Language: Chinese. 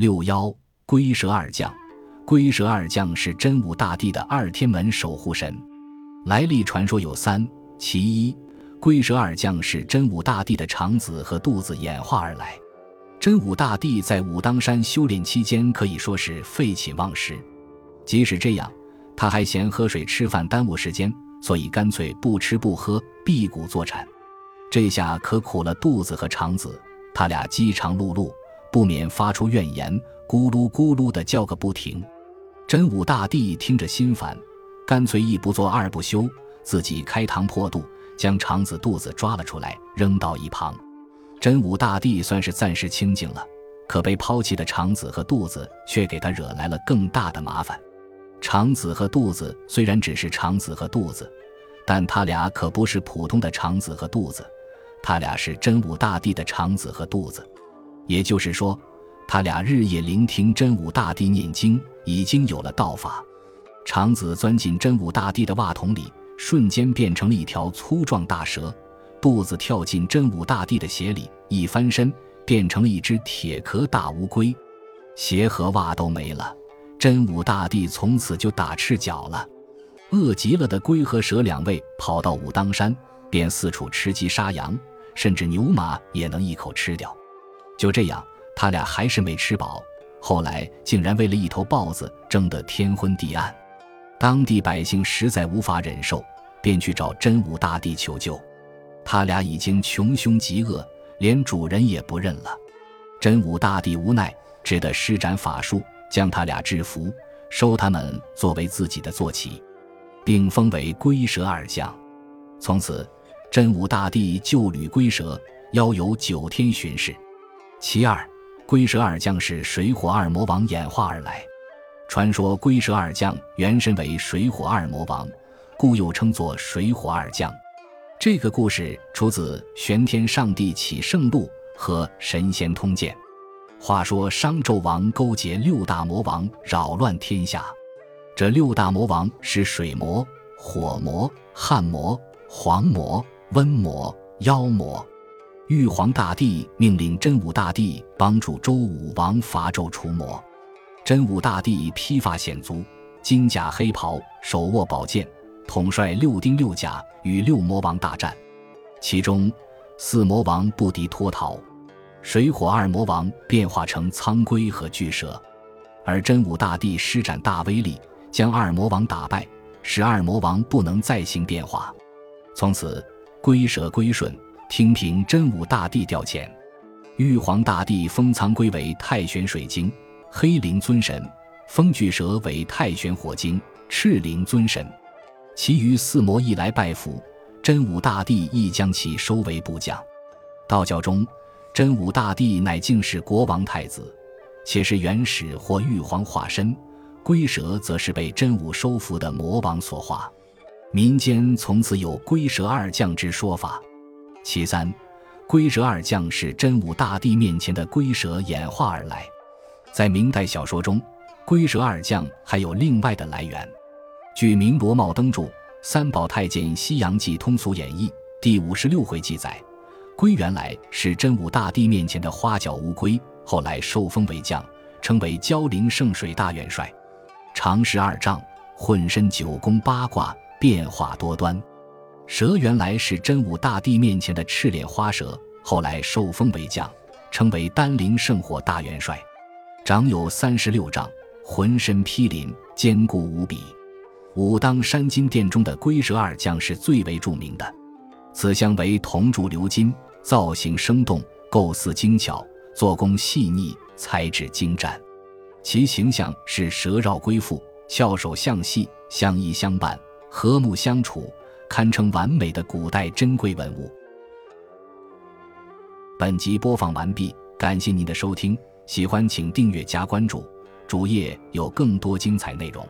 六幺龟蛇二将，龟蛇二将是真武大帝的二天门守护神，来历传说有三：其一，龟蛇二将是真武大帝的长子和肚子演化而来。真武大帝在武当山修炼期间可以说是废寝忘食，即使这样，他还嫌喝水吃饭耽误时间，所以干脆不吃不喝，辟谷坐禅。这下可苦了肚子和肠子，他俩饥肠辘辘，不免发出怨言，咕噜咕噜的叫个不停。真武大帝听着心烦，干脆一不做二不休，自己开膛破肚，将肠子肚子抓了出来，扔到一旁。真武大帝算是暂时清静了，可被抛弃的肠子和肚子却给他惹来了更大的麻烦。肠子和肚子虽然只是肠子和肚子，但他俩可不是普通的肠子和肚子，他俩是真武大帝的肠子和肚子。也就是说，他俩日夜聆听真武大帝念经，已经有了道法。长子钻进真武大帝的袜筒里，瞬间变成了一条粗壮大蛇。肚子跳进真武大帝的鞋里，一翻身变成了一只铁壳大乌龟，鞋和袜都没了。真武大帝从此就打赤脚了。饿极了的龟和蛇两位跑到武当山，便四处吃鸡杀羊，甚至牛马也能一口吃掉。就这样，他俩还是没吃饱。后来竟然为了一头豹子争得天昏地暗，当地百姓实在无法忍受，便去找真武大帝求救。他俩已经穷凶极恶，连主人也不认了。真武大帝无奈，只得施展法术，将他俩制服，收他们作为自己的坐骑，并封为龟蛇二将。从此，真武大帝就履龟蛇，邀游九天巡视。其二，龟蛇二将是水火二魔王演化而来。传说龟蛇二将原身为水火二魔王，故又称作水火二将。这个故事出自《玄天上帝启圣录》和《神仙通鉴》。话说商纣王勾结六大魔王，扰乱天下。这六大魔王是水魔、火魔、旱魔、黄魔、瘟魔、妖魔。玉皇大帝命令真武大帝帮助周武王伐纣除魔。真武大帝披发显足，金甲黑袍，手握宝剑。统帅六丁六甲与六魔王大战，其中四魔王不敌脱逃，水火二魔王变化成苍龟和巨蛇，而真武大帝施展大威力，将二魔王打败，使二魔王不能再行变化。从此龟蛇归顺，听凭真武大帝调遣。玉皇大帝封苍龟为太玄水晶黑灵尊神，封巨蛇为太玄火晶赤灵尊神。其余四魔一来拜服，真武大帝亦将其收为部将。道教中，真武大帝乃竟是国王太子，且是元始或玉皇化身；龟蛇则是被真武收服的魔王所化。民间从此有龟蛇二将之说法。其三，龟蛇二将是真武大帝面前的龟蛇演化而来。在明代小说中，龟蛇二将还有另外的来源。据明罗茂登著《三宝太监西洋记通俗演义》第五十六回记载，龟原来是真武大帝面前的花脚乌龟，后来受封为将，称为蛟灵圣水大元帅，长十二丈，浑身九宫八卦，变化多端。蛇原来是真武大帝面前的赤脸花蛇，后来受封为将，称为丹灵圣火大元帅，长有三十六丈，浑身披鳞，坚固无比。武当山金殿中的龟蛇二将是最为著名的，此象为铜铸鎏金，造型生动，构思精巧，做工细腻，材质精湛。其形象是蛇绕龟腹，翘首向细，相依相伴，和睦相处，堪称完美的古代珍贵文物。本集播放完毕，感谢您的收听，喜欢请订阅加关注，主页有更多精彩内容。